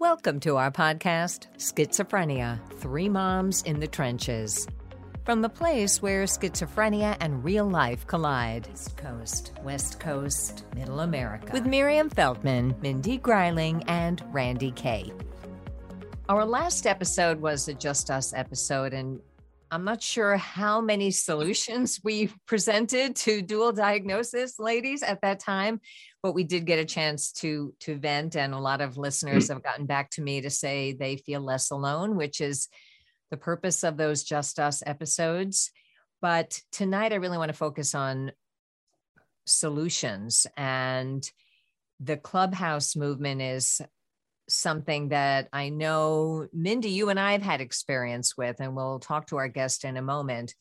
Welcome to our podcast, Schizophrenia Three Moms in the Trenches. From the place where schizophrenia and real life collide. East Coast, West Coast, Middle America. With Miriam Feldman, Mindy Greiling, and Randye Kaye. Our last episode was a Just Us episode, and I'm not sure how many solutions we presented to dual diagnosis ladies at that time, but we did get a chance to to vent and a lot of listeners mm. have gotten back to me to say they feel less alone, which is the purpose of those Just Us episodes. But tonight I really want to focus on solutions and the clubhouse movement is something that I know, Mindy, you and I have had experience with, and we'll talk to our guest in a moment.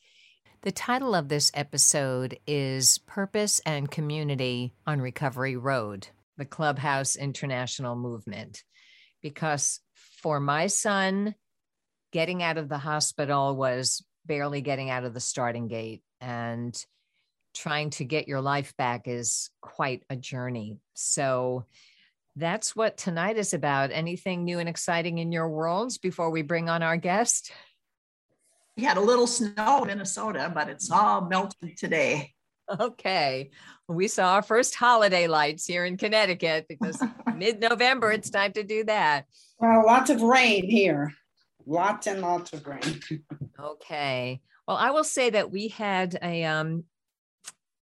The title of this episode is Purpose and Community on Recovery Road, the Clubhouse International Movement. Because for my son, getting out of the hospital was barely getting out of the starting gate. And trying to get your life back is quite a journey. So, that's what tonight is about. Anything new and exciting in your worlds before we bring on our guest? We had a little snow in Minnesota, but it's all melted today. Okay. We saw our first holiday lights here in Connecticut because mid November, it's time to do that. Well, lots of rain here. Lots and lots of rain. okay. Well, I will say that we had a, um,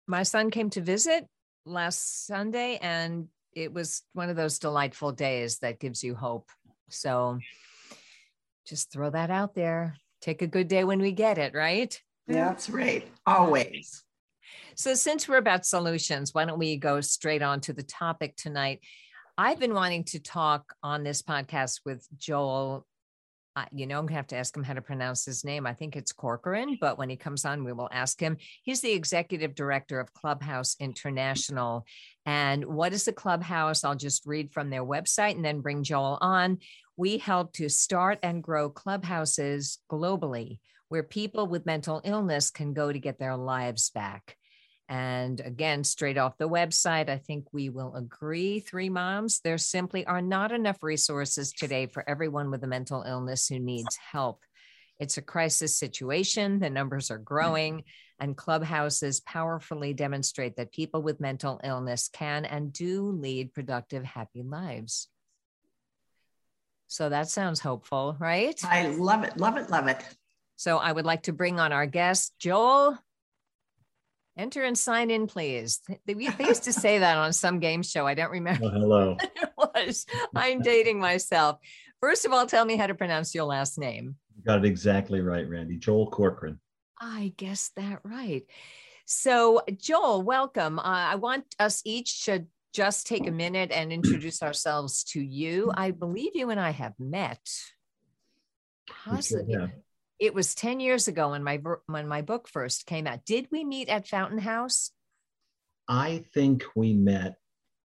my son came to visit last Sunday and it was one of those delightful days that gives you hope. So just throw that out there. Take a good day when we get it, right? That's right. Always. So, since we're about solutions, why don't we go straight on to the topic tonight? I've been wanting to talk on this podcast with Joel you know, I'm gonna have to ask him how to pronounce his name. I think it's Corcoran, but when he comes on, we will ask him. He's the executive director of Clubhouse International. And what is the Clubhouse? I'll just read from their website and then bring Joel on. We help to start and grow clubhouses globally where people with mental illness can go to get their lives back. And again, straight off the website, I think we will agree, three moms, there simply are not enough resources today for everyone with a mental illness who needs help. It's a crisis situation, the numbers are growing, and clubhouses powerfully demonstrate that people with mental illness can and do lead productive, happy lives. So that sounds hopeful, right? I love it, love it, love it. So I would like to bring on our guest, Joel Enter and sign in, please. They, they used to say that on some game show. I don't remember. Oh, hello. it was. I'm dating myself. First of all, tell me how to pronounce your last name. You got it exactly right, Randye. Joel Corcoran. I guessed that right. So, Joel, welcome. Uh, I want us each to just take a minute and introduce ourselves to you. I believe you and I have met. Possibly. Yeah it was 10 years ago when my when my book first came out. Did we meet at fountain house? I think we met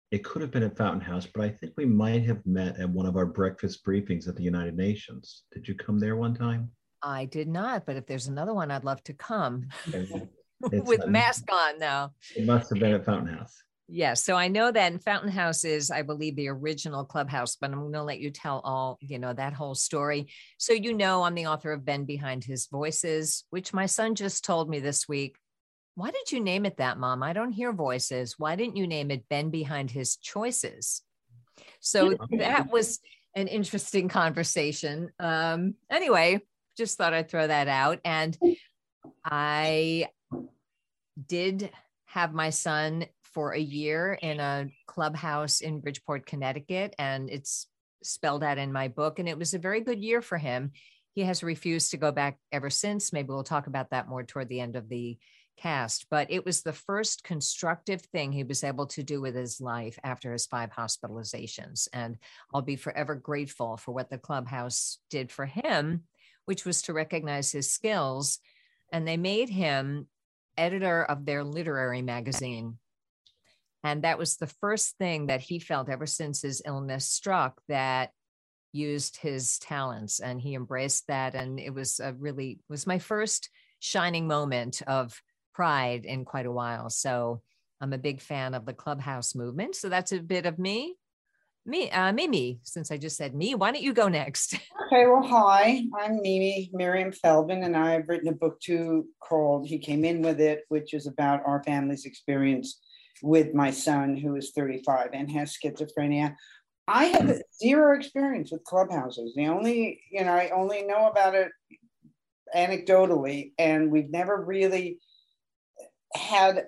it could have been at fountain house but i think we might have met at one of our breakfast briefings at the united nations. Did you come there one time? I did not but if there's another one i'd love to come. With um, mask on now it must have been at fountain house Yes. So I know that in Fountain House is, I believe, the original clubhouse, but I'm going to let you tell all, you know, that whole story. So, you know, I'm the author of Ben Behind His Voices, which my son just told me this week. Why did you name it that, mom? I don't hear voices. Why didn't you name it Ben Behind His Choices? So that was an interesting conversation. Um, anyway, just thought I'd throw that out. And I did have my son for a year in a clubhouse in Bridgeport, Connecticut. And it's spelled out in my book. And it was a very good year for him. He has refused to go back ever since. Maybe we'll talk about that more toward the end of the cast. But it was the first constructive thing he was able to do with his life after his five hospitalizations. And I'll be forever grateful for what the clubhouse did for him, which was to recognize his skills. And they made him editor of their literary magazine and that was the first thing that he felt ever since his illness struck that used his talents and he embraced that. And it was a really was my first shining moment of pride in quite a while. So I'm a big fan of the clubhouse movement. So that's a bit of me. Me, uh, Mimi, since I just said me, why don't you go next? Okay, well, hi, I'm Mimi Miriam Feldman, and I've written a book too called He Came In With It, which is about our family's experience with my son, who is 35 and has schizophrenia. I have zero experience with clubhouses. The only, you know, I only know about it anecdotally, and we've never really had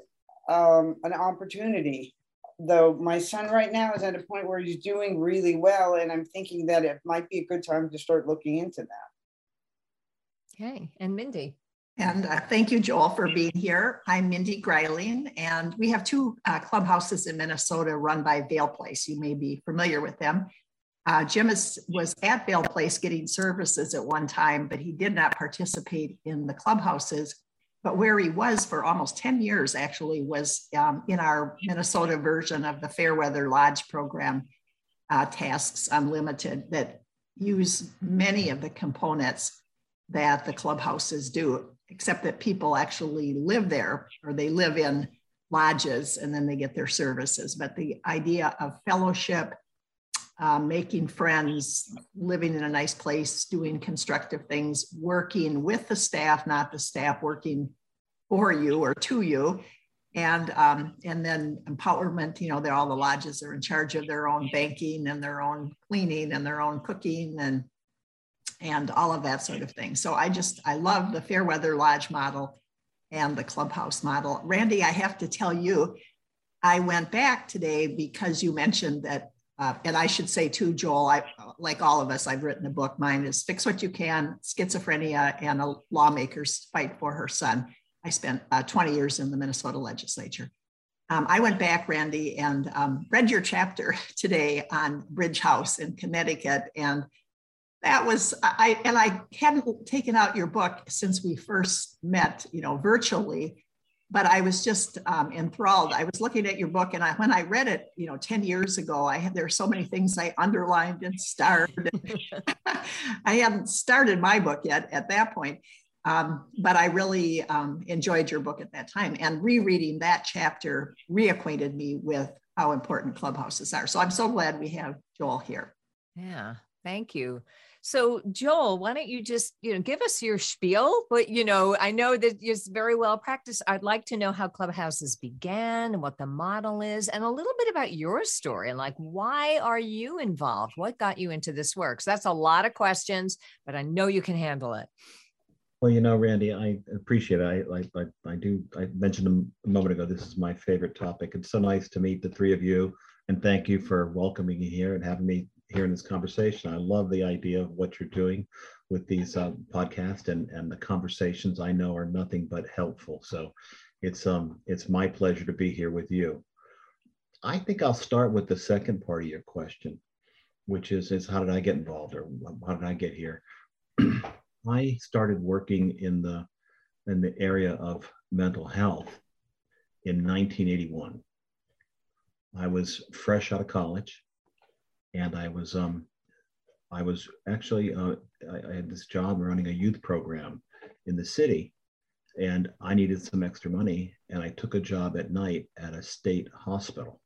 um, an opportunity though my son right now is at a point where he's doing really well and i'm thinking that it might be a good time to start looking into that okay and mindy and uh, thank you joel for being here. I'm mindy greiling and we have two uh, clubhouses in minnesota run by Vail Place. You may be familiar with them. Uh, jim is, was at Vail Place getting services at one time but he did not participate in the clubhouses. But where he was for almost 10 years actually was um, in our Minnesota version of the Fairweather Lodge program, uh, Tasks Unlimited, that use many of the components that the clubhouses do, except that people actually live there or they live in lodges and then they get their services. But the idea of fellowship, uh, making friends, living in a nice place, doing constructive things, working with the staff, not the staff working for you or to you. And um, and then empowerment, you know, they're all the lodges are in charge of their own banking and their own cleaning and their own cooking and and all of that sort of thing. So I just I love the Fairweather Lodge model and the clubhouse model. Randye, I have to tell you, I went back today because you mentioned that uh, and I should say too, Joel, I, like all of us, I've written a book. Mine is Fix What You Can, Schizophrenia, and a Lawmaker's Fight for Her Son. I spent uh, 20 years in the Minnesota legislature. Um, I went back, Randye, and um, read your chapter today on Bridge House in Connecticut. And that was, I, and I hadn't taken out your book since we first met, you know, virtually, but I was just um, enthralled. I was looking at your book and I, when I read it, you know, 10 years ago, I had, there are so many things I underlined and starred. I hadn't started my book yet at that point. Um, but I really um, enjoyed your book at that time. And rereading that chapter reacquainted me with how important clubhouses are. So I'm so glad we have Joel here. Yeah, thank you. So Joel, why don't you just, you know, give us your spiel, but you know, I know that it's very well practiced. I'd like to know how clubhouses began and what the model is and a little bit about your story and like why are you involved? What got you into this work? So that's a lot of questions, but I know you can handle it. Well, you know, Randye, I appreciate it. I, I, I do. I mentioned a moment ago. This is my favorite topic. It's so nice to meet the three of you, and thank you for welcoming me here and having me here in this conversation. I love the idea of what you're doing with these uh, podcasts and and the conversations. I know are nothing but helpful. So, it's um it's my pleasure to be here with you. I think I'll start with the second part of your question, which is is how did I get involved or how did I get here? I started working in the in the area of mental health in 1981. I was fresh out of college, and I was um, I was actually uh, I, I had this job running a youth program in the city, and I needed some extra money, and I took a job at night at a state hospital,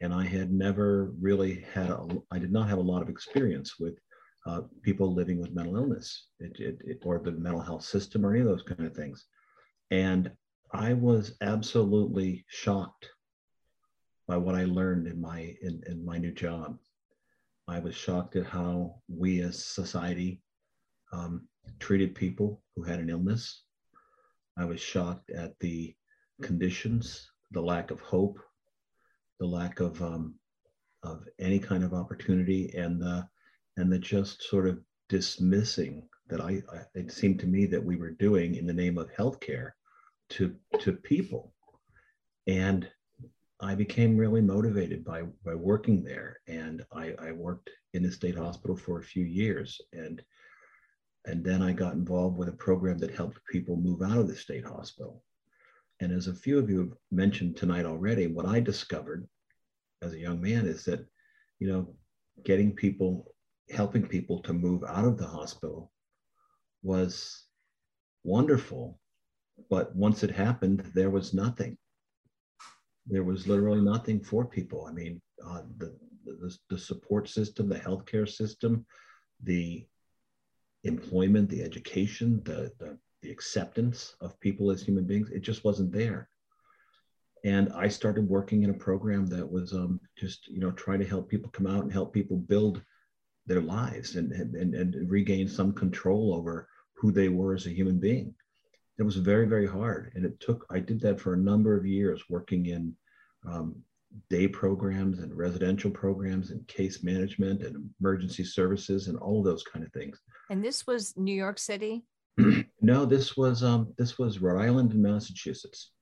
and I had never really had a, I did not have a lot of experience with uh, people living with mental illness it, it, it, or the mental health system or any of those kind of things. And I was absolutely shocked by what I learned in my in, in my new job. I was shocked at how we as society um, treated people who had an illness. I was shocked at the conditions, the lack of hope, the lack of um, of any kind of opportunity, and the and the just sort of dismissing that I, I, it seemed to me that we were doing in the name of healthcare to to people and I became really motivated by by working there and I, I worked in the state hospital for a few years and and then I got involved with a program that helped people move out of the state hospital and as a few of you have mentioned tonight already what I discovered as a young man is that you know getting people helping people to move out of the hospital was wonderful. But once it happened, there was nothing. There was literally nothing for people. I mean, uh, the, the, the support system, the healthcare system, the employment, the education, the, the, the acceptance of people as human beings, it just wasn't there. And I started working in a program that was um, just, you know, trying to help people come out and help people build their lives and, and, and regain some control over who they were as a human being. It was very, very hard. And it took, I did that for a number of years working in um, day programs and residential programs and case management and emergency services and all of those kind of things. And this was New York City? no, this was um, this was Rhode Island and Massachusetts.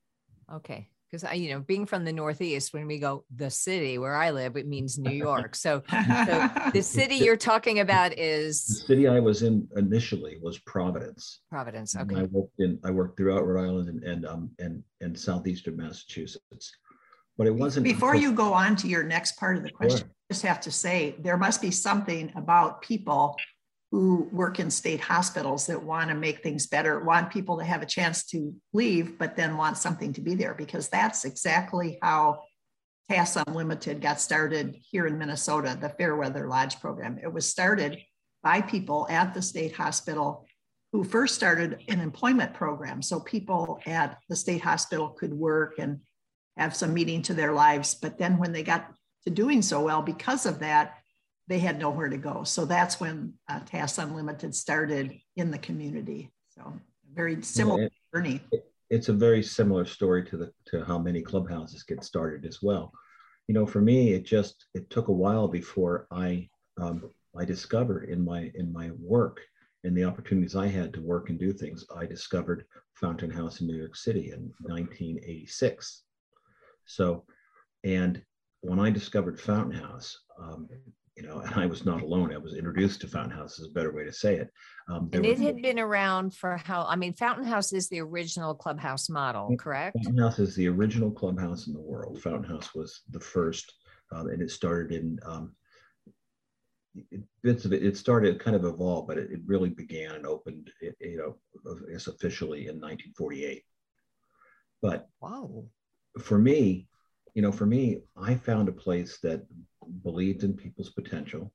Okay because I, you know, being from the Northeast, when we go the city where I live, it means New York. So, so the city you're talking about is the city I was in initially was Providence. Providence. Okay. And I worked in I worked throughout Rhode Island and and um and and southeastern Massachusetts. But it wasn't before you go on to your next part of the question, sure. I just have to say there must be something about people who work in state hospitals that want to make things better, want people to have a chance to leave, but then want something to be there because that's exactly how Tasks Unlimited got started here in Minnesota, the Fairweather Lodge program. It was started by people at the state hospital who first started an employment program. So people at the state hospital could work and have some meaning to their lives. But then when they got to doing so well because of that, they had nowhere to go. So that's when uh, Tasks Unlimited started in the community. So very similar yeah, it, journey. It, it's a very similar story to the to how many clubhouses get started as well. You know, for me, it just it took a while before I um, I discovered in my in my work and the opportunities I had to work and do things. I discovered Fountain House in New York City in 1986. So, and when I discovered Fountain House, um, you know, and I was not alone. I was introduced to Fountain House is a better way to say it. Um, and it had been around for how? I mean, Fountain House is the original clubhouse model, correct? Fountain House is the original clubhouse in the world. Fountain House was the first, um, and it started in um, it, bits of it. It started kind of evolved, but it, it really began and opened, it, you know, I guess officially in 1948. But wow, for me, you know, for me, I found a place that believed in people's potential,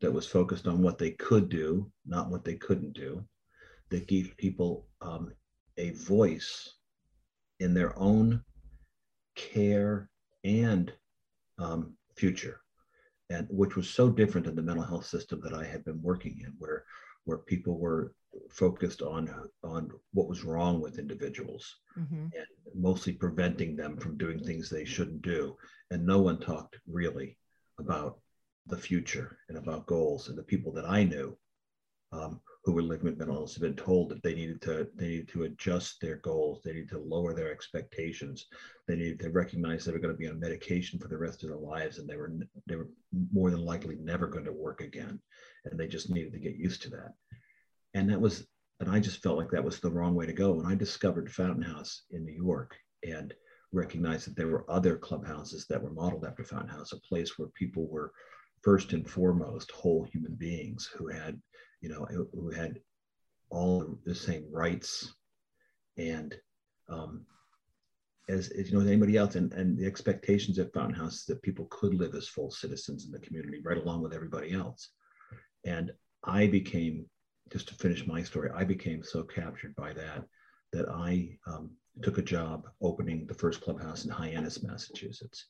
that was focused on what they could do, not what they couldn't do, that gave people um, a voice in their own care and um, future, and which was so different than the mental health system that I had been working in, where where people were focused on on what was wrong with individuals mm-hmm. and mostly preventing them from doing things they shouldn't do and no one talked really about the future and about goals. And the people that I knew um, who were living with mental illness have been told that they needed to they needed to adjust their goals. They needed to lower their expectations. They needed to recognize they were going to be on medication for the rest of their lives, and they were they were more than likely never going to work again, and they just needed to get used to that. And that was, and I just felt like that was the wrong way to go. And I discovered Fountain House in New York, and recognized that there were other clubhouses that were modeled after Fountain House, a place where people were first and foremost whole human beings who had, you know, who had all the same rights and um, as, as, you know as anybody else and, and the expectations at fountain house is that people could live as full citizens in the community right along with everybody else and i became just to finish my story i became so captured by that that i um, took a job opening the first clubhouse in Hyannis, Massachusetts.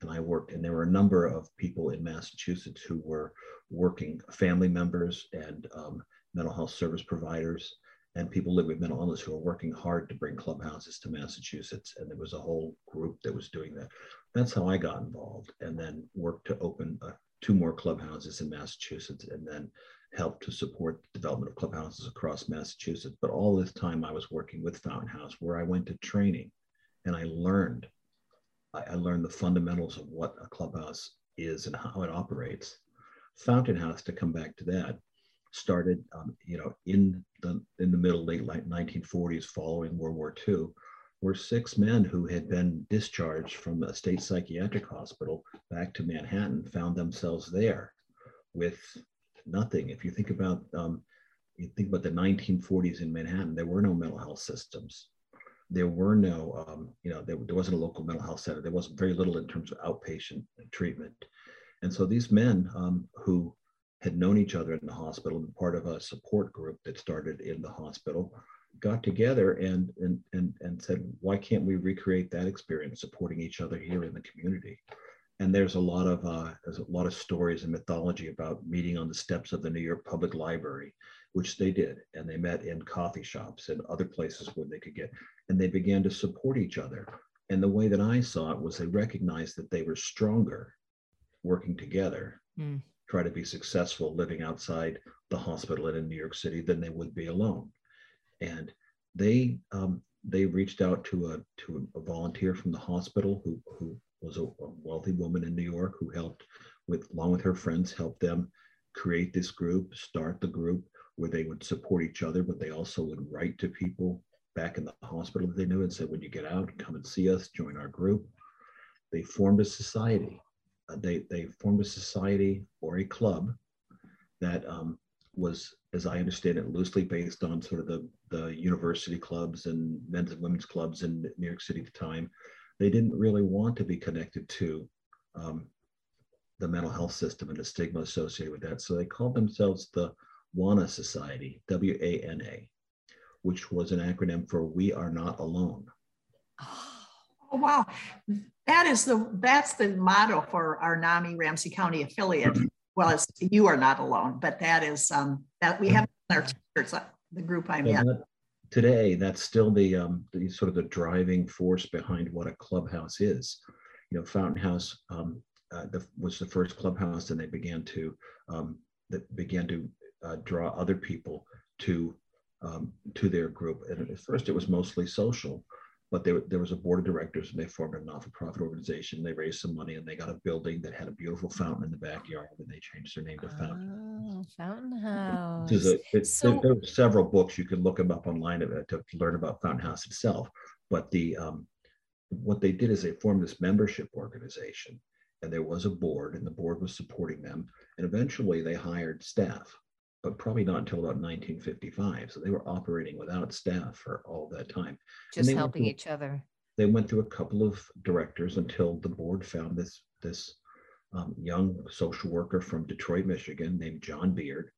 And I worked, and there were a number of people in Massachusetts who were working, family members and um, mental health service providers, and people living with mental illness who were working hard to bring clubhouses to Massachusetts. And there was a whole group that was doing that. That's how I got involved, and then worked to open uh, two more clubhouses in Massachusetts, and then helped to support the development of clubhouses across Massachusetts. But all this time I was working with Fountain House, where I went to training and I learned. I, I learned the fundamentals of what a clubhouse is and how it operates. Fountain House, to come back to that, started, um, you know, in the in the middle late 1940s, following World War II, were six men who had been discharged from a state psychiatric hospital back to Manhattan, found themselves there with nothing. If you think about um, you think about the 1940s in Manhattan, there were no mental health systems. There were no, um, you know, there, there wasn't a local mental health center. There was very little in terms of outpatient treatment. And so these men um, who had known each other in the hospital and part of a support group that started in the hospital got together and, and, and, and said, why can't we recreate that experience supporting each other here in the community? And there's a lot of uh, there's a lot of stories and mythology about meeting on the steps of the New York Public Library, which they did, and they met in coffee shops and other places where they could get, and they began to support each other. And the way that I saw it was they recognized that they were stronger working together, mm. try to be successful living outside the hospital and in New York City than they would be alone and they um, they reached out to a to a volunteer from the hospital who who was a, a wealthy woman in New York who helped with along with her friends helped them create this group, start the group where they would support each other, but they also would write to people back in the hospital that they knew and said, when you get out, come and see us, join our group. They formed a society. Uh, they, they formed a society or a club that um, was, as I understand it, loosely based on sort of the, the university clubs and men's and women's clubs in New York City at the time. They didn't really want to be connected to um, the mental health system and the stigma associated with that. So they called themselves the WANA Society, W A N A, which was an acronym for We Are Not Alone. Oh wow, that is the that's the motto for our NAMI Ramsey County affiliate well as you are not alone, but that is um, that we have our t-shirts, uh, the group I'm in. That, today, that's still the, um, the sort of the driving force behind what a clubhouse is. You know, Fountain House um, uh, the, was the first clubhouse, and they began to um, that began to uh, draw other people to um, to their group. And at first, it was mostly social, but there, there was a board of directors and they formed a not-for-profit organization. They raised some money and they got a building that had a beautiful fountain in the backyard and they changed their name to Fountain. Oh, Fountain House. A, so, there, there, are several books you can look them up online to, to learn about Fountain House itself. But the um, what they did is they formed this membership organization and there was a board and the board was supporting them. And eventually they hired staff but probably not until about 1955. So they were operating without staff for all that time. Just helping through, each other. They went through a couple of directors until the board found this this um, young social worker from Detroit, Michigan, named John Beard,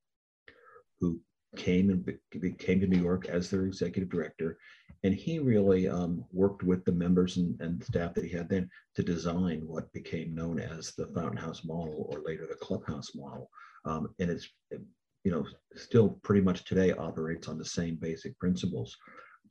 who came and be, came to New York as their executive director, and he really um, worked with the members and, and staff that he had then to design what became known as the Fountain House model, or later the Clubhouse model. Um, and it's you know, still pretty much today operates on the same basic principles.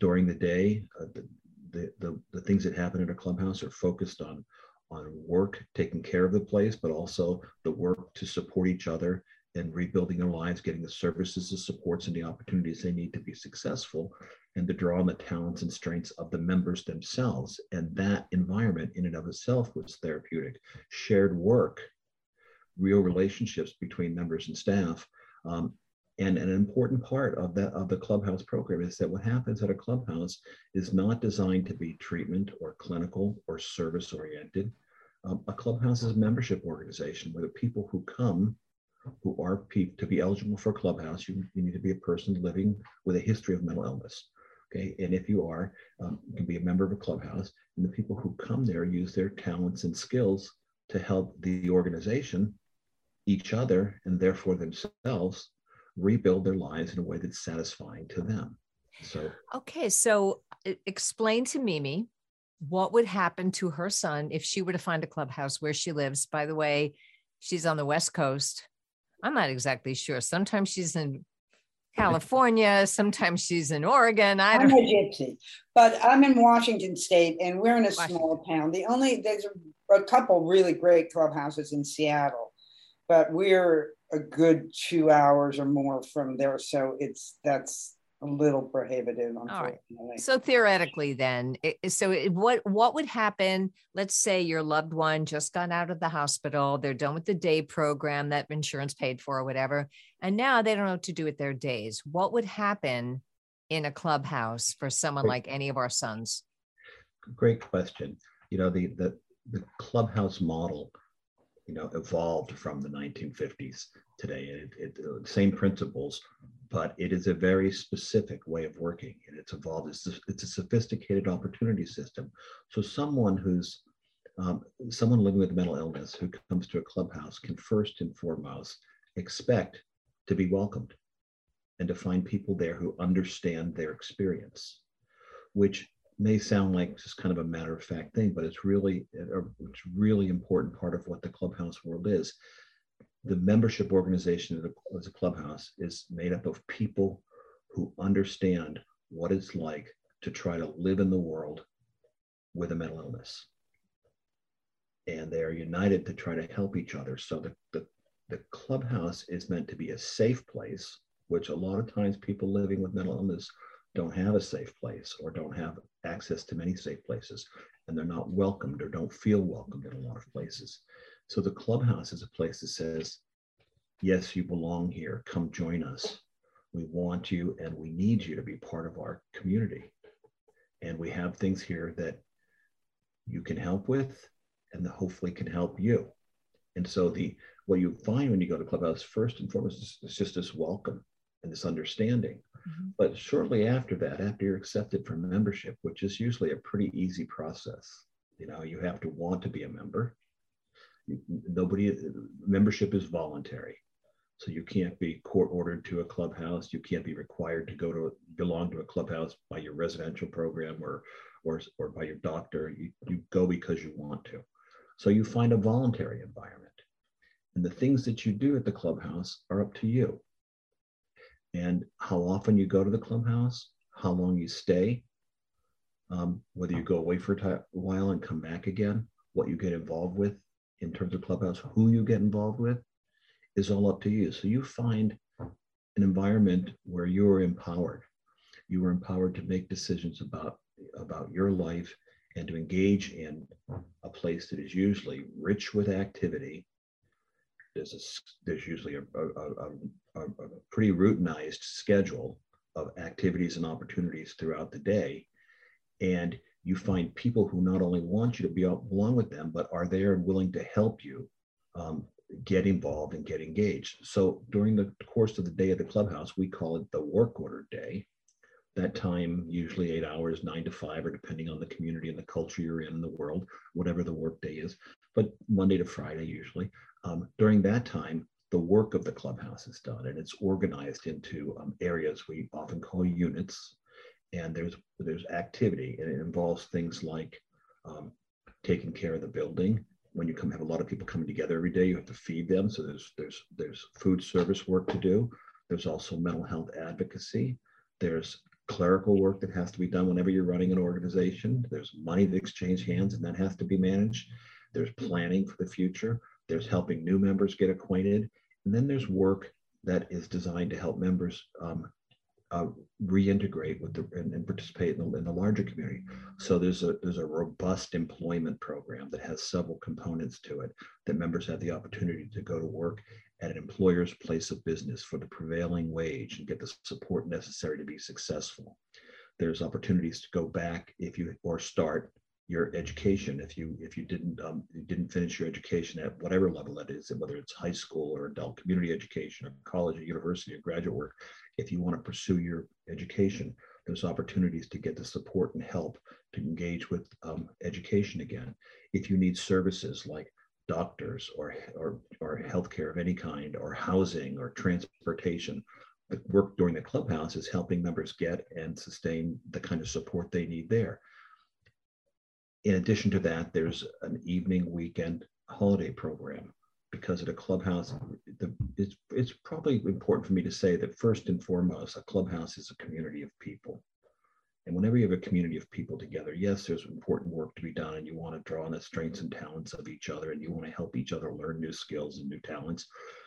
During the day, uh, the, the, the, the, things that happen in a clubhouse are focused on, on work, taking care of the place, but also the work to support each other and rebuilding their lives, getting the services, the supports, and the opportunities they need to be successful, and to draw on the talents and strengths of the members themselves. And that environment, in and of itself, was therapeutic. Shared work, real relationships between members and staff, um, and an important part of of the clubhouse program is that what happens at a clubhouse is not designed to be treatment or clinical or service oriented. Um, a clubhouse is a membership organization where the people who come who are pe- to be eligible for a clubhouse, you, you need to be a person living with a history of mental illness. Okay, and if you are, um, you can be a member of a clubhouse, and the people who come there use their talents and skills to help the organization each other and therefore themselves rebuild their lives in a way that's satisfying to them. So, okay, so explain to Mimi what would happen to her son if she were to find a clubhouse where she lives. By the way, she's on the West Coast. I'm not exactly sure. Sometimes she's in California, sometimes she's in Oregon. I don't I'm a gypsy, but I'm in Washington State and we're in a Washington. small town. The only, there's a, a couple really great clubhouses in Seattle but we're a good two hours or more from there. So it's that's a little prohibitive, unfortunately. All right. So theoretically, then, it, so it, what what would happen? Let's say your loved one just got out of the hospital, they're done with the day program that insurance paid for, or whatever, and now they don't know what to do with their days. What would happen in a clubhouse for someone Great. like any of our sons? Great question. You know, the the the clubhouse model you know, evolved from the 1950s today. It, it, uh, same principles, but it is a very specific way of working, and it's evolved. It's a, it's a sophisticated opportunity system. So someone who's um, someone living with mental illness who comes to a clubhouse can first and foremost expect to be welcomed and to find people there who understand their experience, which may sound like just kind of a matter of fact thing, but it's really a it's really important part of what the clubhouse world is. The membership organization as a clubhouse is made up of people who understand what it's like to try to live in the world with a mental illness. And they are united to try to help each other. So the, the, the clubhouse is meant to be a safe place, which a lot of times people living with mental illness don't have a safe place or don't have access to many safe places and they're not welcomed or don't feel welcomed in a lot of places. So the clubhouse is a place that says, yes, you belong here. Come join us. We want you and we need you to be part of our community. And we have things here that you can help with and that hopefully can help you. And so the what you find when you go to Clubhouse first and foremost is, is just this welcome and this understanding. Mm-hmm. But shortly after that, after you're accepted for membership, which is usually a pretty easy process, you know, you have to want to be a member. nobody membership is voluntary. So you can't be court ordered to a clubhouse. You can't be required to go to belong to a clubhouse by your residential program or or, or by your doctor. You, you go because you want to. So you find a voluntary environment. And the things that you do at the clubhouse are up to you. And how often you go to the clubhouse, how long you stay, um, whether you go away for a while and come back again, what you get involved with in terms of clubhouse, who you get involved with, is all up to you. So you find an environment where you are empowered. You are empowered to make decisions about, about your life and to engage in a place that is usually rich with activity. There's, a, there's usually a, a, a, a pretty routinized schedule of activities and opportunities throughout the day. And you find people who not only want you to be along with them, but are there and willing to help you um, get involved and get engaged. So during the course of the day at the clubhouse, we call it the work order day. That time, usually eight hours, nine to five, or depending on the community and the culture you're in, in the world, whatever the work day is, but Monday to Friday usually. Um, during that time, the work of the clubhouse is done and it's organized into um, areas we often call units. And there's there's activity and it involves things like um, taking care of the building, when you come have a lot of people coming together every day, you have to feed them. So there's there's there's food service work to do. There's also mental health advocacy. There's clerical work that has to be done whenever you're running an organization. There's money that exchange hands and that has to be managed. There's planning for the future. There's helping new members get acquainted. And then there's work that is designed to help members um, uh, reintegrate with the and, and participate in the, in the, larger community. So there's a there's a robust employment program that has several components to it that members have the opportunity to go to work at an employer's place of business for the prevailing wage and get the support necessary to be successful. There's opportunities to go back if you or start your education if you if you didn't um, you didn't finish your education at whatever level that is whether it's high school or adult community education or college or university or graduate work if you want to pursue your education, there's opportunities to get the support and help to engage with um, education again. If you need services like doctors or, or, or healthcare of any kind, or housing or transportation, the work during the clubhouse is helping members get and sustain the kind of support they need there. In addition to that, there's an evening weekend holiday program because at a clubhouse, the, it's, it's probably important for me to say that first and foremost, a clubhouse is a community of people. And whenever you have a community of people together, yes, there's important work to be done, and you want to draw on the strengths and talents of each other, and you want to help each other learn new skills and new talents.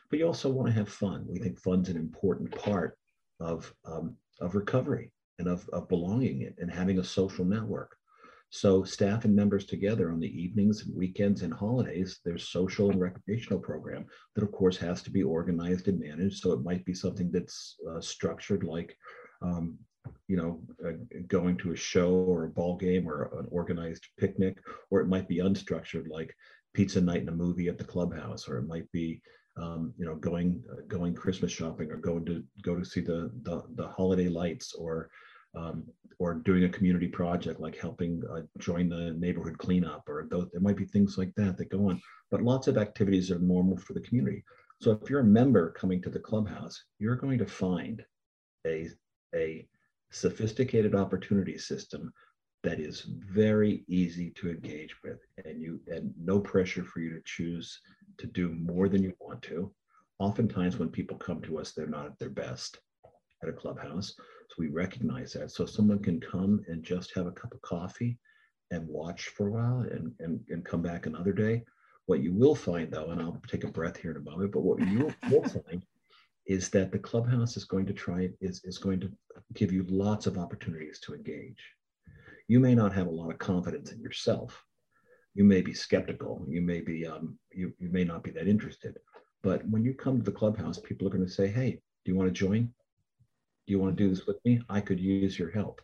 But you also want to have fun. We think fun's an important part of um, of recovery and of, of belonging and having a social network. So staff and members together on the evenings and weekends and holidays, there's social and recreational program that of course has to be organized and managed. So it might be something that's uh, structured like, um, you know, uh, going to a show or a ball game or an organized picnic, or it might be unstructured like pizza night and a movie at the clubhouse, or it might be um, you know, going uh, going Christmas shopping or going to go to see the the, the holiday lights or um, or doing a community project like helping uh, join the neighborhood cleanup, or those, there might be things like that that go on. But lots of activities are normal for the community. So if you're a member coming to the clubhouse, you're going to find a, a sophisticated opportunity system that is very easy to engage with and you and no pressure for you to choose to do more than you want to oftentimes when people come to us they're not at their best at a clubhouse so we recognize that. So someone can come and just have a cup of coffee and watch for a while and, and, and come back another day. What you will find though and i'll take a breath here in a moment but what you will find is that the clubhouse is going to try is, is going to give you lots of opportunities to engage. You may not have a lot of confidence in yourself. You may be skeptical. You may be um, you, you may not be that interested. But when you come to the clubhouse people are going to say hey do you want to join do you want to do this with me i could use your help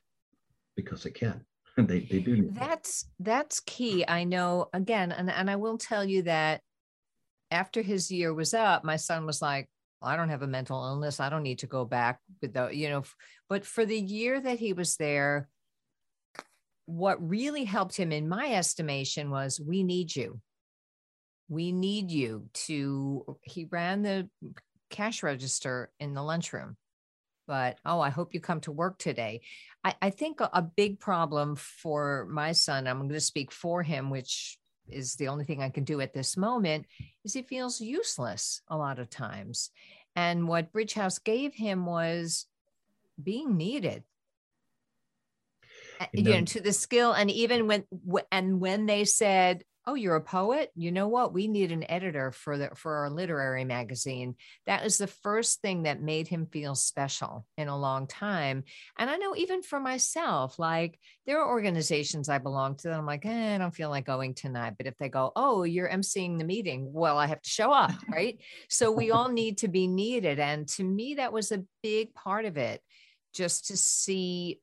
because i can they, they do that's that's key i know again and, and i will tell you that after his year was up my son was like I don't have a mental illness. I don't need to go back with the, you know, but for the year that he was there, what really helped him, in my estimation, was we need you. We need you to, he ran the cash register in the lunchroom. But oh, I hope you come to work today. I, I think a, a big problem for my son, I'm going to speak for him, which is the only thing I can do at this moment, is he feels useless a lot of times. And what Bridge House gave him was being needed you know, to the skill and even when and when they said oh you're a poet? You know what? We need an editor for the for our literary magazine. That was the first thing that made him feel special in a long time. And i know even for myself like there are organizations i belong to that i'm like eh, i don't feel like going tonight. But if they go oh you're emceeing the meeting well i have to show up right? So we all need to be needed. And to me that was a big part of it just to see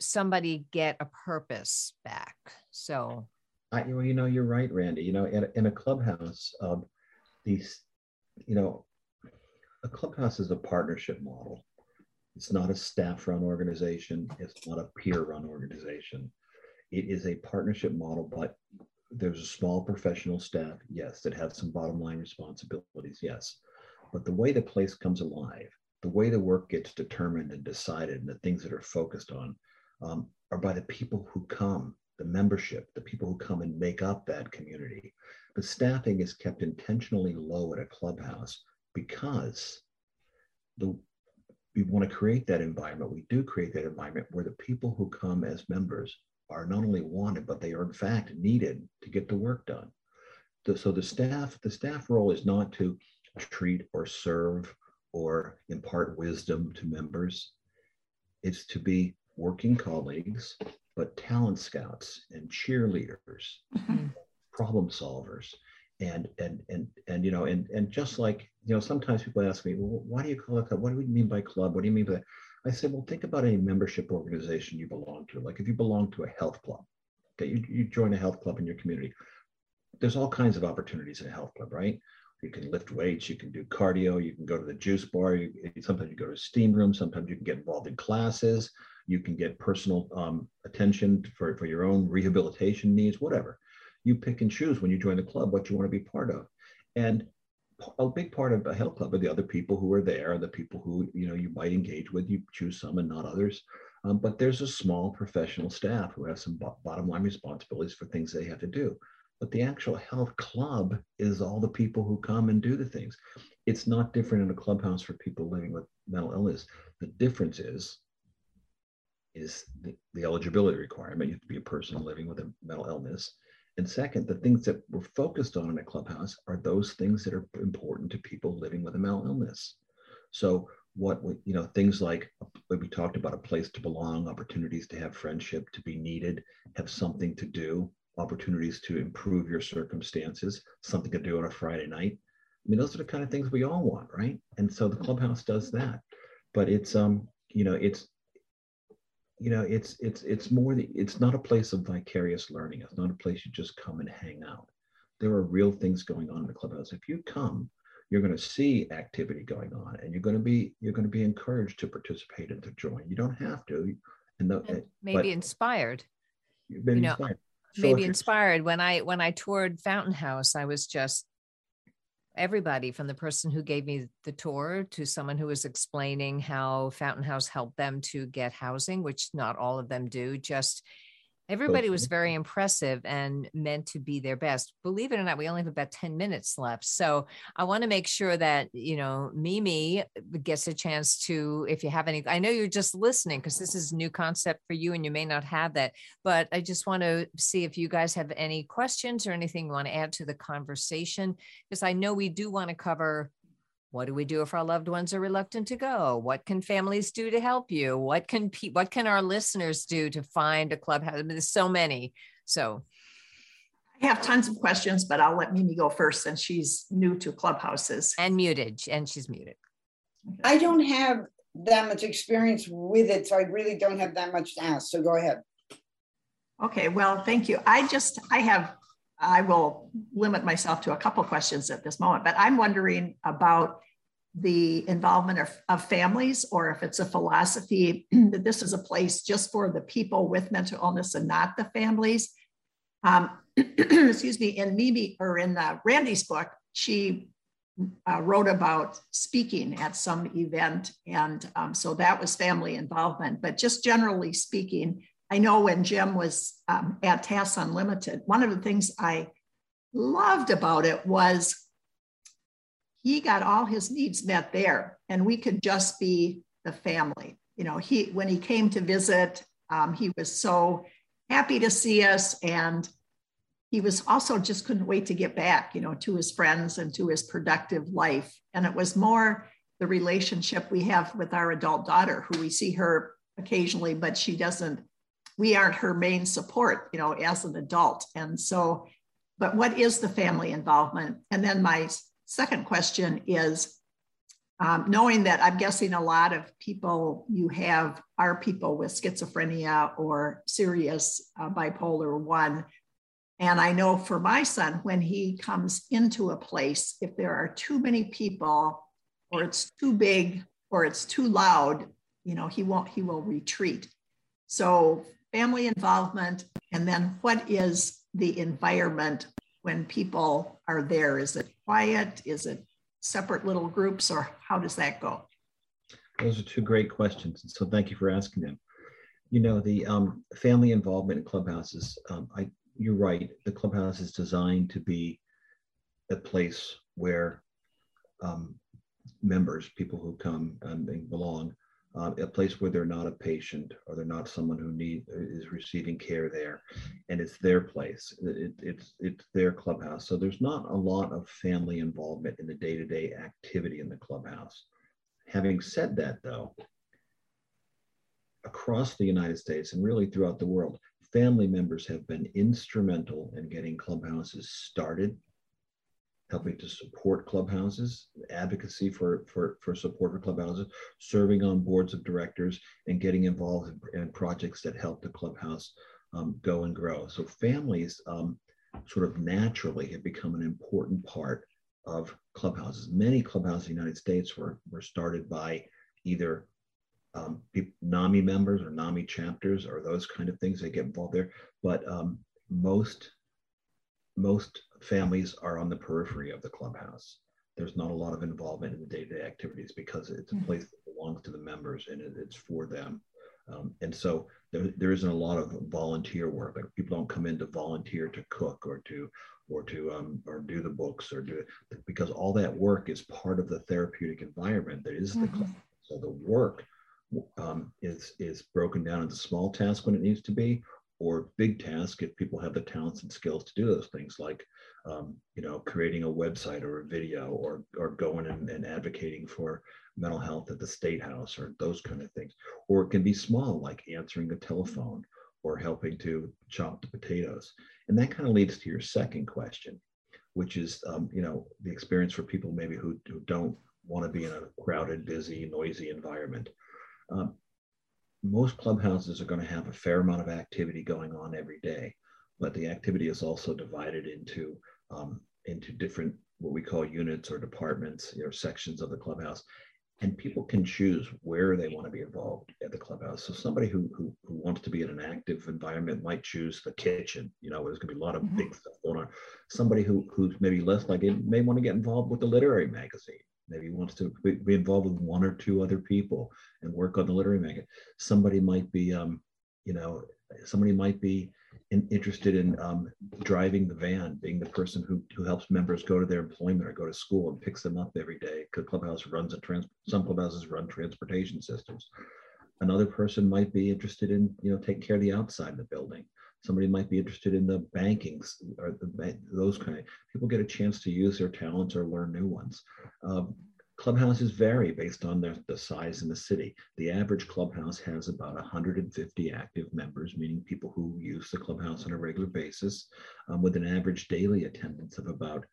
somebody get a purpose back. So, I, well, you know, you're right, Randye. You know, in, in a clubhouse, um, these, you know, a clubhouse is a partnership model. It's not a staff-run organization. It's not a peer-run organization. It is a partnership model, but there's a small professional staff, yes, that have some bottom line responsibilities, yes. But the way the place comes alive, the way the work gets determined and decided, and the things that are focused on um, are by the people who come, the membership, the people who come and make up that community. The staffing is kept intentionally low at a clubhouse because the we want to create that environment. We do create that environment where the people who come as members are not only wanted, but they are in fact needed to get the work done. So the staff, the staff role is not to treat or serve or impart wisdom to members. It's to be working colleagues, but talent scouts and cheerleaders, mm-hmm. problem solvers. And, and, and, and, you know, and, and just like, you know, sometimes people ask me, well, why do you call it club? What do you mean by club? What do you mean by that? I said, well, think about any membership organization you belong to. Like if you belong to a health club, okay, you, you join a health club in your community. There's all kinds of opportunities in a health club, right? You can lift weights, you can do cardio, you can go to the juice bar, you, sometimes you go to a steam room, sometimes you can get involved in classes, you can get personal um, attention for, for your own rehabilitation needs, whatever. You pick and choose when you join the club what you want to be part of. And a big part of a health club are the other people who are there, the people who you know you might engage with. You choose some and not others. Um, but there's a small professional staff who have some bottom line responsibilities for things they have to do. But the actual health club is all the people who come and do the things. It's not different in a clubhouse for people living with mental illness. The difference is is the, the eligibility requirement. You have to be a person living with a mental illness. And second, the things that we're focused on in a clubhouse are those things that are important to people living with a mental illness. So what we, you know, things like we talked about, a place to belong, opportunities to have friendship, to be needed, have something to do, opportunities to improve your circumstances, something to do on a Friday night. I mean, those are the kind of things we all want, right? And so the clubhouse does that. But it's um, you know, it's you know it's it's it's more the, it's not a place of vicarious learning. It's not a place you just come and hang out. There are real things going on in the clubhouse. If you come you're going to see activity going on and you're going to be you're going to be encouraged to participate and to join. You don't have to and, the, and maybe inspired. Maybe you know, inspired. So maybe inspired. When i when i toured fountain house i was just everybody from the person who gave me the tour to someone who was explaining how fountain house helped them to get housing which not all of them do just Everybody was very impressive and meant to be their best. Believe it or not, we only have about 10 minutes left. So I want to make sure that, you know, Mimi uh, gets a chance to, if you have any, I know you're just listening because this is a new concept for you and you may not have that, but I just want to see if you guys have any questions or anything you want to add to the conversation because I know we do want to cover what do we do if our loved ones are reluctant to go? What can families do to help you? What can pe- what can our listeners do to find a clubhouse? I mean, there's so many. So. I have tons of questions but i'll let mimi go first since she's new to clubhouses. And muted and she's muted. I don't have that much experience with it so i really don't have that much to ask so go ahead. Okay well thank you. I just i have I will limit myself to a couple questions at this moment, but I'm wondering about the involvement of, of, families or if it's a philosophy that this is a place just for the people with mental illness and not the families. Um, excuse me, in Mimi or in uh, Randye's book, she uh, wrote about speaking at some event. And um, so that was family involvement. But just generally speaking, I know when Jim was um, at Tasks Unlimited, one of the things I loved about it was he got all his needs met there, and we could just be the family. You know, he when he came to visit, um, he was so happy to see us, and he was also just couldn't wait to get back, you know, to his friends and to his productive life. And it was more the relationship we have with our adult daughter, who we see her occasionally, but she doesn't we aren't her main support, you know, as an adult. And so, but what is the family involvement? And then my second question is um, knowing that I'm guessing a lot of people you have are people with schizophrenia or serious uh, bipolar one. And I know for my son, when he comes into a place, if there are too many people or it's too big or it's too loud, you know, he won't, he will retreat. So family involvement, and then what is the environment when people are there? Is it quiet? Is it separate little groups, or how does that go? Those are two great questions. So thank you for asking them. You know, the um, family involvement in clubhouses, um, I, you're right. The clubhouse is designed to be a place where um, members, people who come and belong, uh, a place where they're not a patient or they're not someone who need is receiving care there, and it's their place. It, it's it's their clubhouse. So there's not a lot of family involvement in the day-to-day activity in the clubhouse. Having said that, though, across the United States and really throughout the world, family members have been instrumental in getting clubhouses started helping to support clubhouses, advocacy for, for, for support for clubhouses, serving on boards of directors, and getting involved in, in projects that help the clubhouse um, go and grow. So families um, sort of naturally have become an important part of clubhouses. Many clubhouses in the United States were, were started by either um, NAMI members or NAMI chapters or those kind of things. They get involved there. But um, most most families are on the periphery of the clubhouse. There's not a lot of involvement in the day-to-day activities because it's a mm. place that belongs to the members and it's for them. Um, and so there, there isn't a lot of volunteer work. Like people don't come in to volunteer to cook or to or to um, or do the books or do it because all that work is part of the therapeutic environment that is the mm-hmm. club. So the work um, is is broken down into small tasks when it needs to be, or big task if people have the talents and skills to do those things like um, you know creating a website or a video or or going and, and advocating for mental health at the state house or those kind of things. Or it can be small like answering a telephone or helping to chop the potatoes. And that kind of leads to your second question which is um, you know the experience for people maybe who, who don't want to be in a crowded busy noisy environment. Um, most clubhouses are going to have a fair amount of activity going on every day, but the activity is also divided into um, into different what we call units or departments or sections of the clubhouse and people can choose where they want to be involved at the clubhouse. So somebody who, who, who wants to be in an active environment might choose the kitchen. You know, where there's going to be a lot of mm-hmm. big stuff going on. Somebody who who's maybe less like it may want to get involved with the literary magazine. Maybe he wants to be involved with one or two other people and work on the literary magazine. Somebody might be, um, you know, somebody might be in, interested in um, driving the van, being the person who, who helps members go to their employment or go to school and picks them up every day. Because clubhouse runs a trans, some clubhouses run transportation systems. Another person might be interested in, you know, taking care of the outside of the building. Somebody might be interested in the bankings or the, those kind of people get a chance to use their talents or learn new ones. Um, Clubhouses vary based on the, the size in the city. The average clubhouse has about 150 active members, meaning people who use the clubhouse on a regular basis, um, with an average daily attendance of about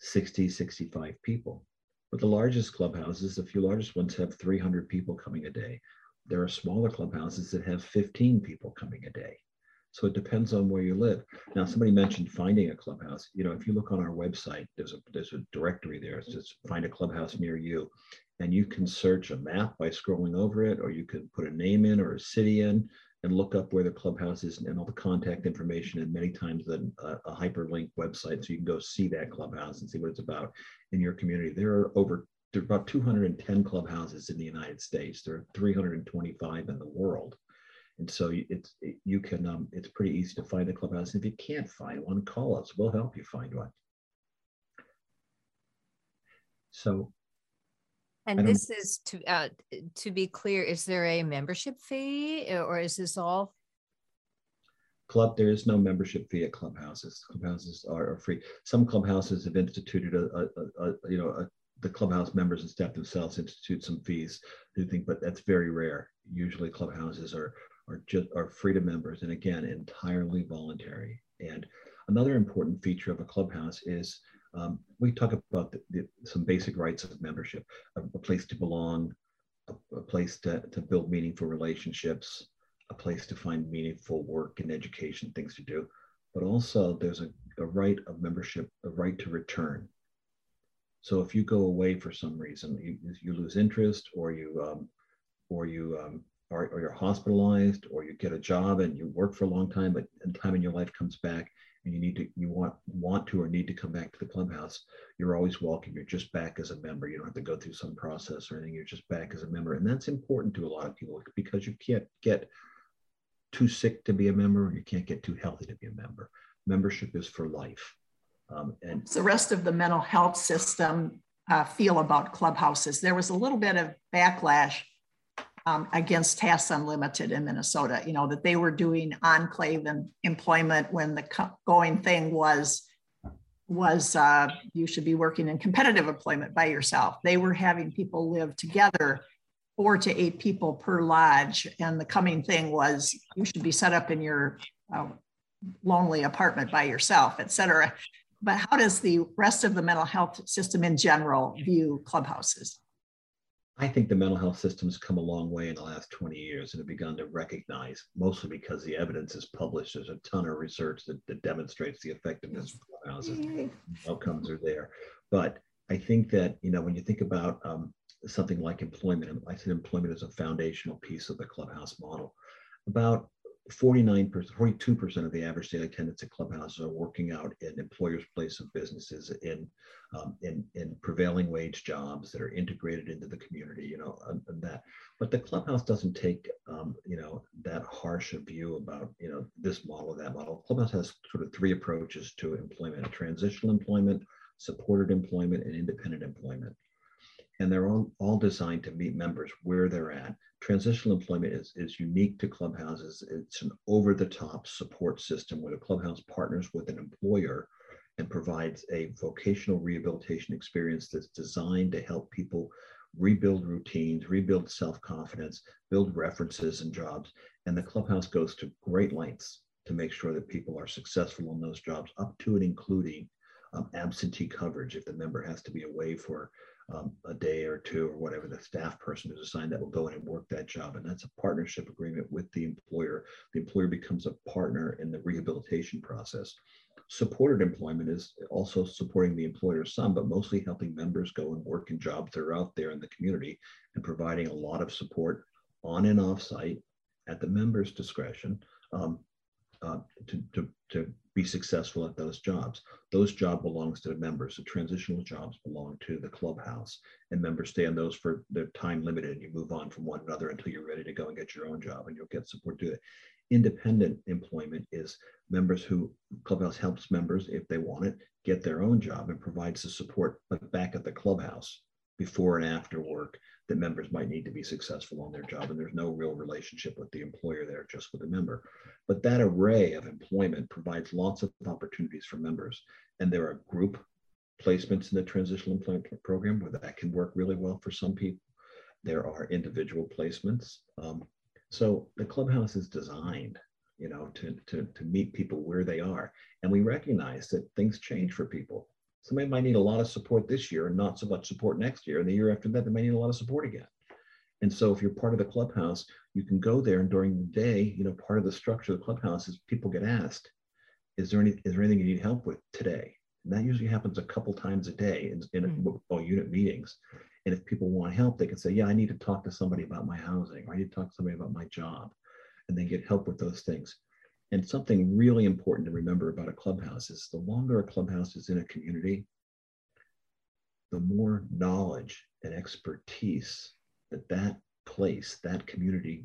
60, 65 people. But the largest clubhouses, the few largest ones, have 300 people coming a day. There are smaller clubhouses that have 15 people coming a day. So it depends on where you live. Now, somebody mentioned finding a clubhouse. You know, if you look on our website, there's a there's a directory there. It's just find a clubhouse near you, and you can search a map by scrolling over it, or you can put a name in or a city in and look up where the clubhouse is and all the contact information and many times uh, a, a hyperlink website so you can go see that clubhouse and see what it's about in your community. There are over there are about 210 clubhouses in the United States. There are 325 in the world. And so it's it, you can um, it's pretty easy to find a clubhouse. If you can't find one, call us. We'll help you find one. So. And this is to uh, to be clear. Is there a membership fee, or is this all? Club, there is no membership fee at clubhouses. Clubhouses are, are free. Some clubhouses have instituted a, a, a, a you know a the clubhouse members and staff themselves institute some fees. Do think, but that's very rare. Usually, clubhouses are are just are free to members and again entirely voluntary. And another important feature of a clubhouse is um, we talk about the, the, some basic rights of membership a, a place to belong a, a, place to, to build meaningful relationships a place to find meaningful work and education things to do. But also there's a, a right of membership a right to return. So if you go away for some reason you, you lose interest or you um, or you um, or, or, you're hospitalized or you get a job and you work for a long time but time in your life comes back and you need to you want want to or need to come back to the clubhouse you're always welcome. You're just back as a member. You don't have to go through some process or anything. You're just back as a member. And that's important to a lot of people because you can't get too sick to be a member. You can't get too healthy to be a member. Membership is for life. Um, and the rest of the mental health system uh, feel about clubhouses? There was a little bit of backlash um, against Tasks Unlimited in Minnesota, you know, that they were doing enclave and employment when the going thing was was uh, you should be working in competitive employment by yourself. They were having people live together, four to eight people per lodge, and the coming thing was you should be set up in your uh, lonely apartment by yourself, et cetera. But how does the rest of the mental health system in general view clubhouses? I think the mental health system's come a long way in the last 20 years and have begun to recognize, mostly because the evidence is published. There's a ton of research that, that demonstrates the effectiveness of clubhouses. Outcomes are there. But I think that, you know, when you think about um, something like employment, I said employment is a foundational piece of the clubhouse model. About 49%, 42% of the average daily attendance at clubhouses are working out in employers' place of businesses in, um, in, in prevailing wage jobs that are integrated into the community, you know, and, and that. But the clubhouse doesn't take, um, you know, that harsh a view about, you know, this model that model. Clubhouse has sort of three approaches to employment, transitional employment, supported employment, and independent employment and they're all, all designed to meet members where they're at. Transitional employment is, is unique to clubhouses. It's an over the top support system where the clubhouse partners with an employer and provides a vocational rehabilitation experience that's designed to help people rebuild routines, rebuild self confidence, build references and jobs. And the clubhouse goes to great lengths to make sure that people are successful in those jobs, up to and including um, absentee coverage if the member has to be away for um, a day or two or whatever the staff person is assigned that will go in and work that job. And that's a partnership agreement with the employer. The employer becomes a partner in the rehabilitation process. Supported employment is also supporting the employer some, but mostly helping members go and work in jobs that are out there in the community and providing a lot of support on and off site at the member's discretion um, uh, to, to, to be successful at those jobs. Those job belongs to the members. The transitional jobs belong to the clubhouse, and members stay on those for their time limited. And you move on from one another until you're ready to go and get your own job, and you'll get support to it. Independent employment is members who clubhouse helps members if they want it get their own job and provides the support, but back at the clubhouse before and after work that members might need to be successful on their job. And there's no real relationship with the employer there, just with the member. But that array of employment provides lots of opportunities for members. And there are group placements in the transitional employment program where that can work really well for some people. There are individual placements. Um, so the clubhouse is designed, you know, to, to, to meet people where they are. And we recognize that things change for people somebody might need a lot of support this year and not so much support next year. And the year after that, they might need a lot of support again. And so if you're part of the clubhouse, you can go there and during the day, you know, part of the structure of the clubhouse is people get asked, is there any, is there anything you need help with today? And that usually happens a couple times a day in, in mm. well, unit meetings. And if people want help, they can say, yeah, I need to talk to somebody about my housing, or I need to talk to somebody about my job. And they get help with those things. And something really important to remember about a clubhouse is the longer a clubhouse is in a community, the more knowledge and expertise that that place, that community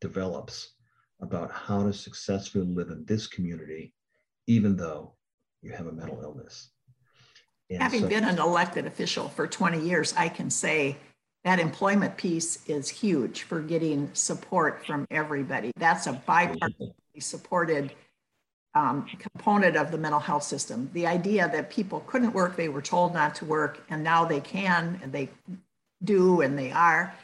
develops about how to successfully live in this community, even though you have a mental illness. And Having so, been an elected official for 20 years, I can say that employment piece is huge for getting support from everybody. That's a bipartisan supported um, component of the mental health system. The idea that people couldn't work, they were told not to work, and now they can, and they do, and they are,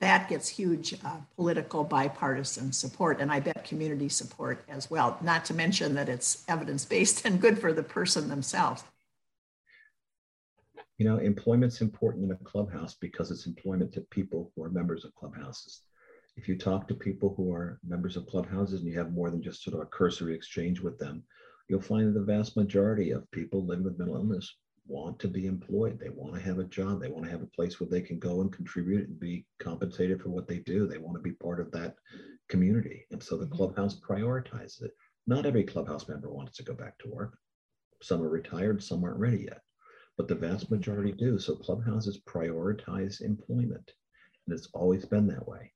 that gets huge uh, political bipartisan support, and I bet community support as well. Not to mention that it's evidence based and good for the person themselves. You know, employment's important in a clubhouse because it's employment to people who are members of clubhouses if you talk to people who are members of clubhouses and you have more than just sort of a cursory exchange with them, you'll find that the vast majority of people living with mental illness want to be employed. They want to have a job. They want to have a place where they can go and contribute and be compensated for what they do. They want to be part of that community. And so the mm-hmm. clubhouse prioritizes it. Not every clubhouse member wants to go back to work. Some are retired, some aren't ready yet, but the vast majority do. So clubhouses prioritize employment. And it's always been that way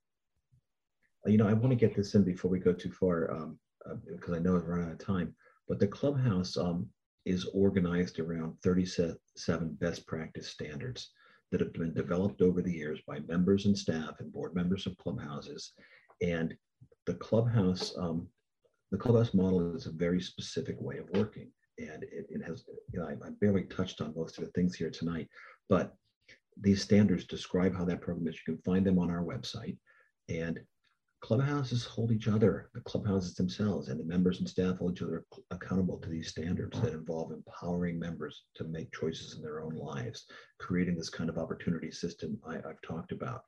you know, I want to get this in before we go too far um, uh, because I know I've run out of time. But the clubhouse um, is organized around 37 best practice standards that have been developed over the years by members and staff and board members of clubhouses. And the clubhouse, um, the clubhouse model is a very specific way of working. And it, it has, you know, I, I barely touched on most of the things here tonight, but these standards describe how that program is. You can find them on our website. And clubhouses hold each other, the clubhouses themselves, and the members and staff hold each other accountable to these standards that involve empowering members to make choices in their own lives, creating this kind of opportunity system I, have talked about.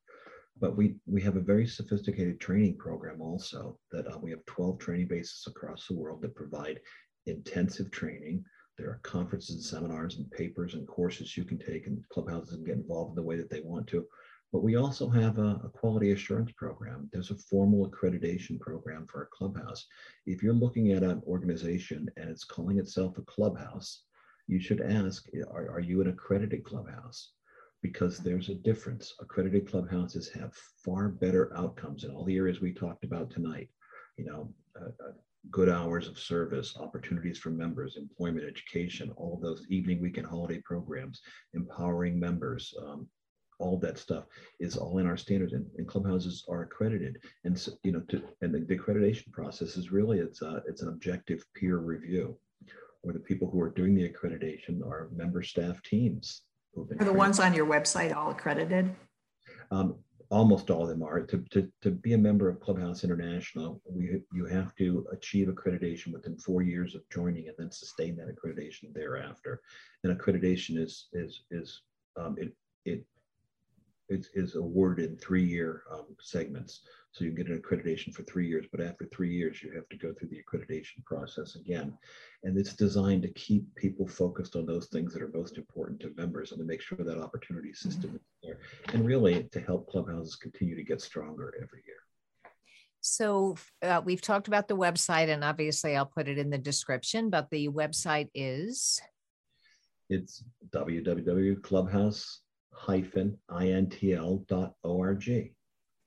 But we, we have a very sophisticated training program also that uh, we have 12 training bases across the world that provide intensive training. There are conferences seminars and papers and courses you can take and clubhouses and get involved in the way that they want to but we also have a, a, quality assurance program. There's a formal accreditation program for a clubhouse. If you're looking at an organization and it's calling itself a clubhouse, you should ask, are, are you an accredited clubhouse? Because there's a difference. Accredited clubhouses have far better outcomes in all the areas we talked about tonight. You know, uh, uh, good hours of service, opportunities for members, employment, education, all those evening, weekend, holiday programs, empowering members, um, all that stuff is all in our standards and, and clubhouses are accredited. And so, you know to, and the, the, accreditation process is really it's a, it's an objective peer review where the people who are doing the accreditation are member staff teams are the ones on your website all accredited? Um, almost all of them are. To, to, to be a member of clubhouse international we you have to achieve accreditation within four years of joining and then sustain that accreditation thereafter. And accreditation is is is um, it it it is awarded in three-year um, segments. So you get an accreditation for three years, but after three years, you have to go through the accreditation process again. And it's designed to keep people focused on those things that are most important to members and to make sure that opportunity system mm-hmm. is there. And really to help clubhouses continue to get stronger every year. So uh, we've talked about the website, and obviously I'll put it in the description, but the website is? It's www.clubhouse-intl.org.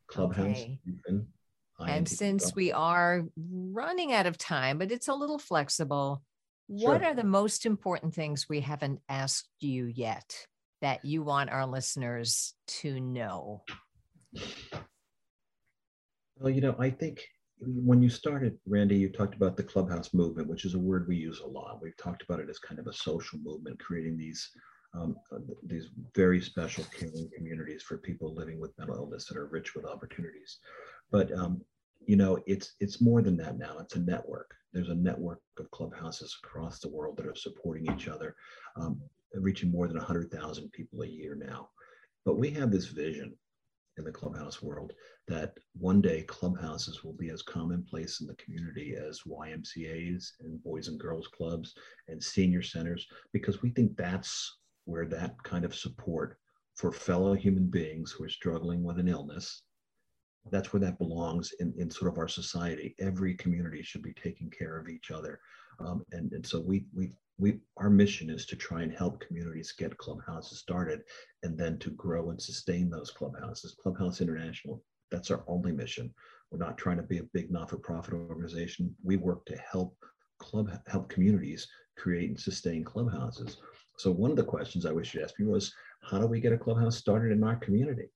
Clubhouse. Okay. And since we are running out of time, but it's a little flexible, sure. what are the most important things we haven't asked you yet that you want our listeners to know? Well, you know, I think when you started, Randye, you talked about the clubhouse movement, which is a word we use a lot. We've talked about it as kind of a social movement, creating these um, uh, these very special caring communities for people living with mental illness that are rich with opportunities. But um, you know, it's it's more than that now. It's a network. There's a network of clubhouses across the world that are supporting each other, um, reaching more than 100,000 people a year now. But we have this vision in the clubhouse world that one day clubhouses will be as commonplace in the community as YMCAs and boys and girls clubs and senior centers, because we think that's where that kind of support for fellow human beings who are struggling with an illness that's where that belongs in, in sort of our society. Every community should be taking care of each other. Um, and, and so we we we our mission is to try and help communities get clubhouses started and then to grow and sustain those clubhouses. Clubhouse international that's our only mission. We're not trying to be a big not-for-profit organization. We work to help club help communities create and sustain clubhouses so one of the questions i wish you asked me was how do we get a clubhouse started in our community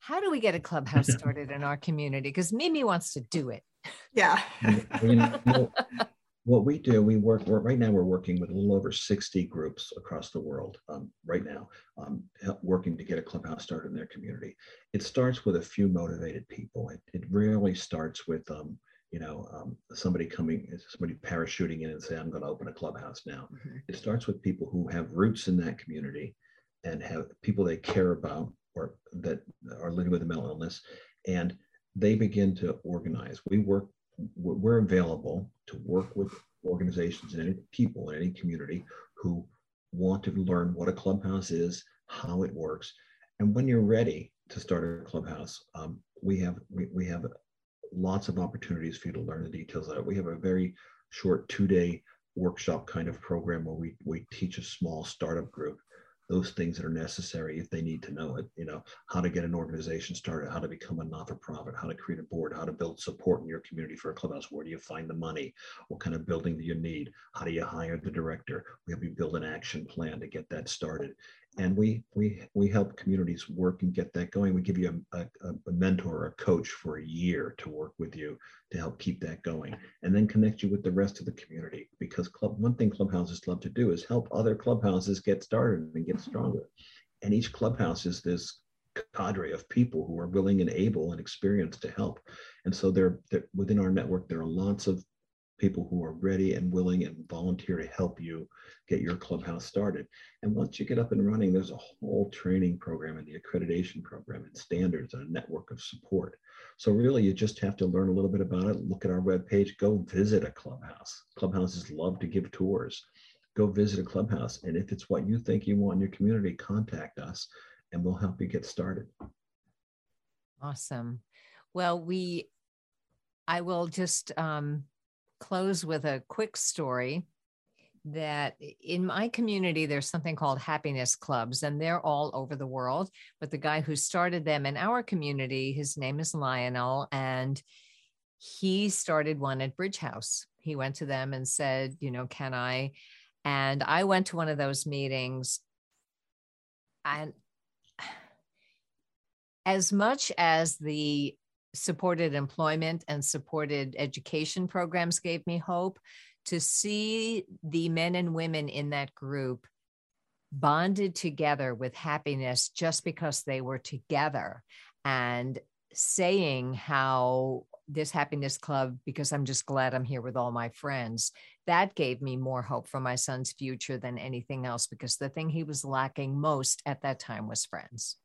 how do we get a clubhouse started in our community because mimi wants to do it yeah you know, what we do, we work, we're, right now we're working with a little over 60 groups across the world um, right now, um, working to get a clubhouse started in their community. It starts with a few motivated people. It, it really starts with, um, you know, um, somebody coming, somebody parachuting in and say, I'm going to open a clubhouse now. Mm-hmm. It starts with people who have roots in that community and have people they care about or that are living with a mental illness. And they begin to organize. We work we're available to work with organizations and any people in any community who want to learn what a clubhouse is, how it works, and when you're ready to start a clubhouse, um, we have we, we have lots of opportunities for you to learn the details of it. We have a very short two-day workshop kind of program where we we teach a small startup group those things that are necessary if they need to know it you know how to get an organization started how to become a not-for-profit how to create a board how to build support in your community for a clubhouse. Where do you find the money? What kind of building do you need? How do you hire the director? We help you build an action plan to get that started and we we we help communities work and get that going. We give you a, a, a, mentor or a coach for a year to work with you to help keep that going and then connect you with the rest of the community because club one thing clubhouses love to do is help other clubhouses get started and get mm-hmm. stronger. And each clubhouse is this cadre of people who are willing and able and experienced to help. And so they're within our network there are lots of people who are ready and willing and volunteer to help you get your clubhouse started. And once you get up and running, there's a whole training program and the accreditation program and standards and a network of support. So really you just have to learn a little bit about it, look at our webpage, go visit a clubhouse. Clubhouses love to give tours. Go visit a clubhouse. And if it's what you think you want in your community, contact us and we'll help you get started. Awesome. Well, we I will just um, close with a quick story that in my community there's something called happiness clubs and they're all over the world. But the guy who started them in our community his name is lionel and he started one at bridge house. He went to them and said you know can i? And i went to one of those meetings and as much as the supported employment and supported education programs gave me hope to see the men and women in that group bonded together with happiness just because they were together and saying how this happiness club because i'm just glad i'm here with all my friends that gave me more hope for my son's future than anything else because the thing he was lacking most at that time was friends.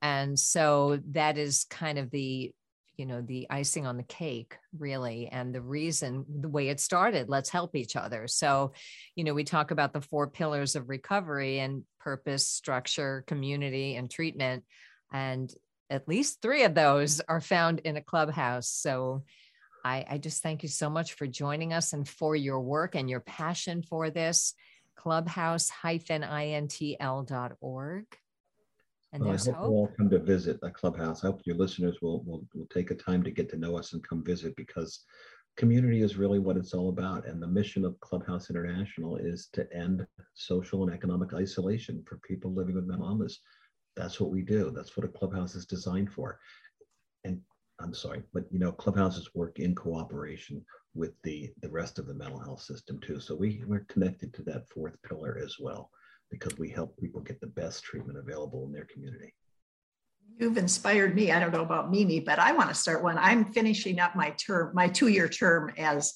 And so that is kind of the you know the icing on the cake really and the reason the way it started let's help each other. So you know we talk about the four pillars of recovery and purpose structure community and treatment and at least three of those are found in a clubhouse. So I, I just thank you so much for joining us and for your work and your passion for this clubhouse-intl.org and well, I hope hope. all come to visit the clubhouse. I hope your listeners will, will will take a time to get to know us and come visit because community is really what it's all about. And the mission of Clubhouse International is to end social and economic isolation for people living with mental illness. That's what we do. That's what a clubhouse is designed for. And I'm sorry, but you know, clubhouses work in cooperation with the the rest of the mental health system too. So we we're connected to that fourth pillar as well because we help people get the best treatment available in their community. You've inspired me. I don't know about Mimi, but I want to start one. I'm finishing up my term, my two-year term as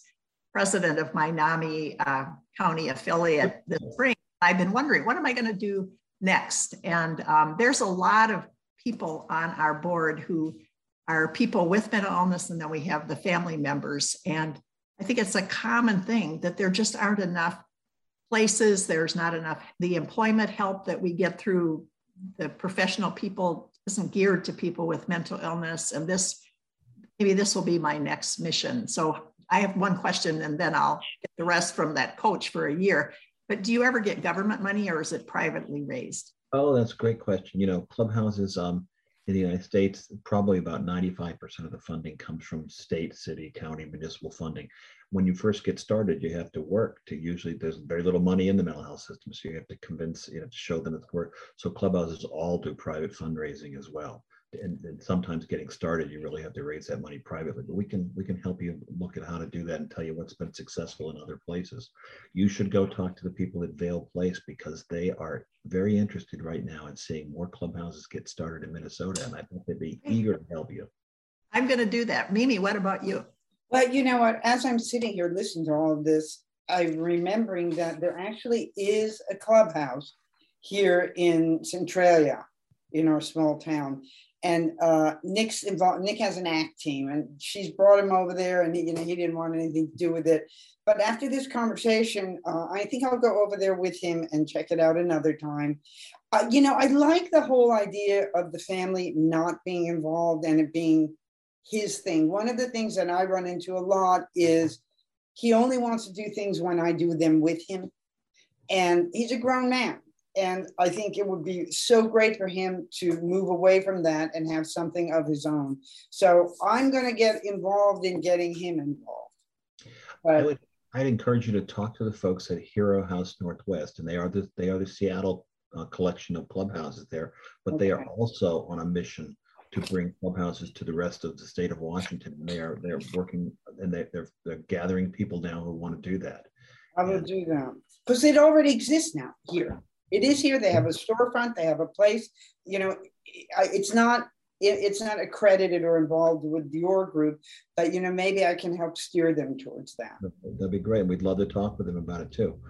president of my NAMI uh, county affiliate this spring. I've been wondering, what am I going to do next? And um, there's a lot of people on our board who are people with mental illness, and then we have the family members. And I think it's a common thing that there just aren't enough places. There's not enough, the employment help that we get through the professional people isn't geared to people with mental illness. And this, maybe this will be my next mission. So I have one question and then I'll get the rest from that coach for a year. But do you ever get government money or is it privately raised? Oh, that's a great question. You know, clubhouses um, in the United States, probably about 95% of the funding comes from state, city, county, municipal funding when you first get started, you have to work to usually there's very little money in the mental health system. So you have to convince, you have to show them it's work. So clubhouses all do private fundraising as well. And, and, sometimes getting started, you really have to raise that money privately. But we can we can help you look at how to do that and tell you what's been successful in other places. You should go talk to the people at Vail Place because they are very interested right now in seeing more clubhouses get started in Minnesota, and I think they'd be eager to help you. I'm going to do that. Mimi, what about you? Well, you know what? As I'm sitting here listening to all of this, I'm remembering that there actually is a clubhouse here in Centralia, in our small town. And uh, Nick's involved. Nick has an act team, and she's brought him over there, and he, you know he didn't want anything to do with it. But after this conversation, uh, I think I'll go over there with him and check it out another time. Uh, you know, I like the whole idea of the family not being involved and it being his thing. One of the things that I run into a lot is he only wants to do things when I do them with him. And he's a grown man. And I think it would be so great for him to move away from that and have something of his own. So I'm going to get involved in getting him involved. But, I would, I'd encourage you to talk to the folks at Hero House Northwest, and they are the they are the Seattle uh, collection of clubhouses there, but okay. they are also on a mission to bring clubhouses to the rest of the state of Washington. And they are they're working and they, they're they're gathering people now who want to do that. I will do that because it already exists now here. It is here. They have a storefront. They have a place. You know, it's not it's not accredited or involved with your group, but you know maybe I can help steer them towards that. That'd be great. We'd love to talk with them about it too.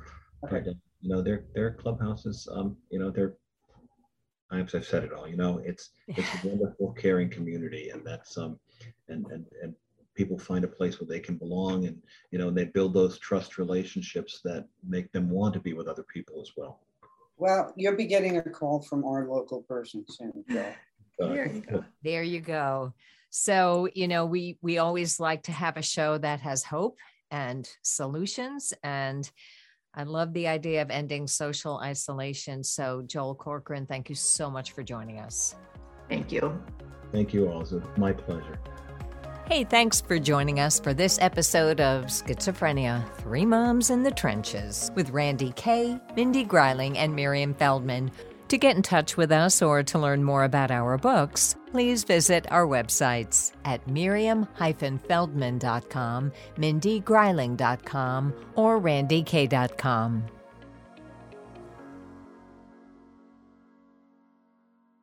Okay. But, you know, their their clubhouses. Um, you know, they're times I've said it all. You know, it's it's a wonderful, caring community, and that's um, and and and people find a place where they can belong, and you know, they build those trust relationships that make them want to be with other people as well. Well, you'll be getting a call from our local person soon. So. There you go. There you go. So, you know, we we always like to have a show that has hope and solutions and I love the idea of ending social isolation. So, Joel Corcoran, thank you so much for joining us. Thank you. Thank you, also. my pleasure. Hey, thanks for joining us for this episode of Schizophrenia Three Moms in the Trenches with Randye Kaye, Mindy Greiling, and Miriam Feldman. To get in touch with us or to learn more about our books, please visit our websites at miriam-feldman.com, mindygreiling.com, or randyekaye.com.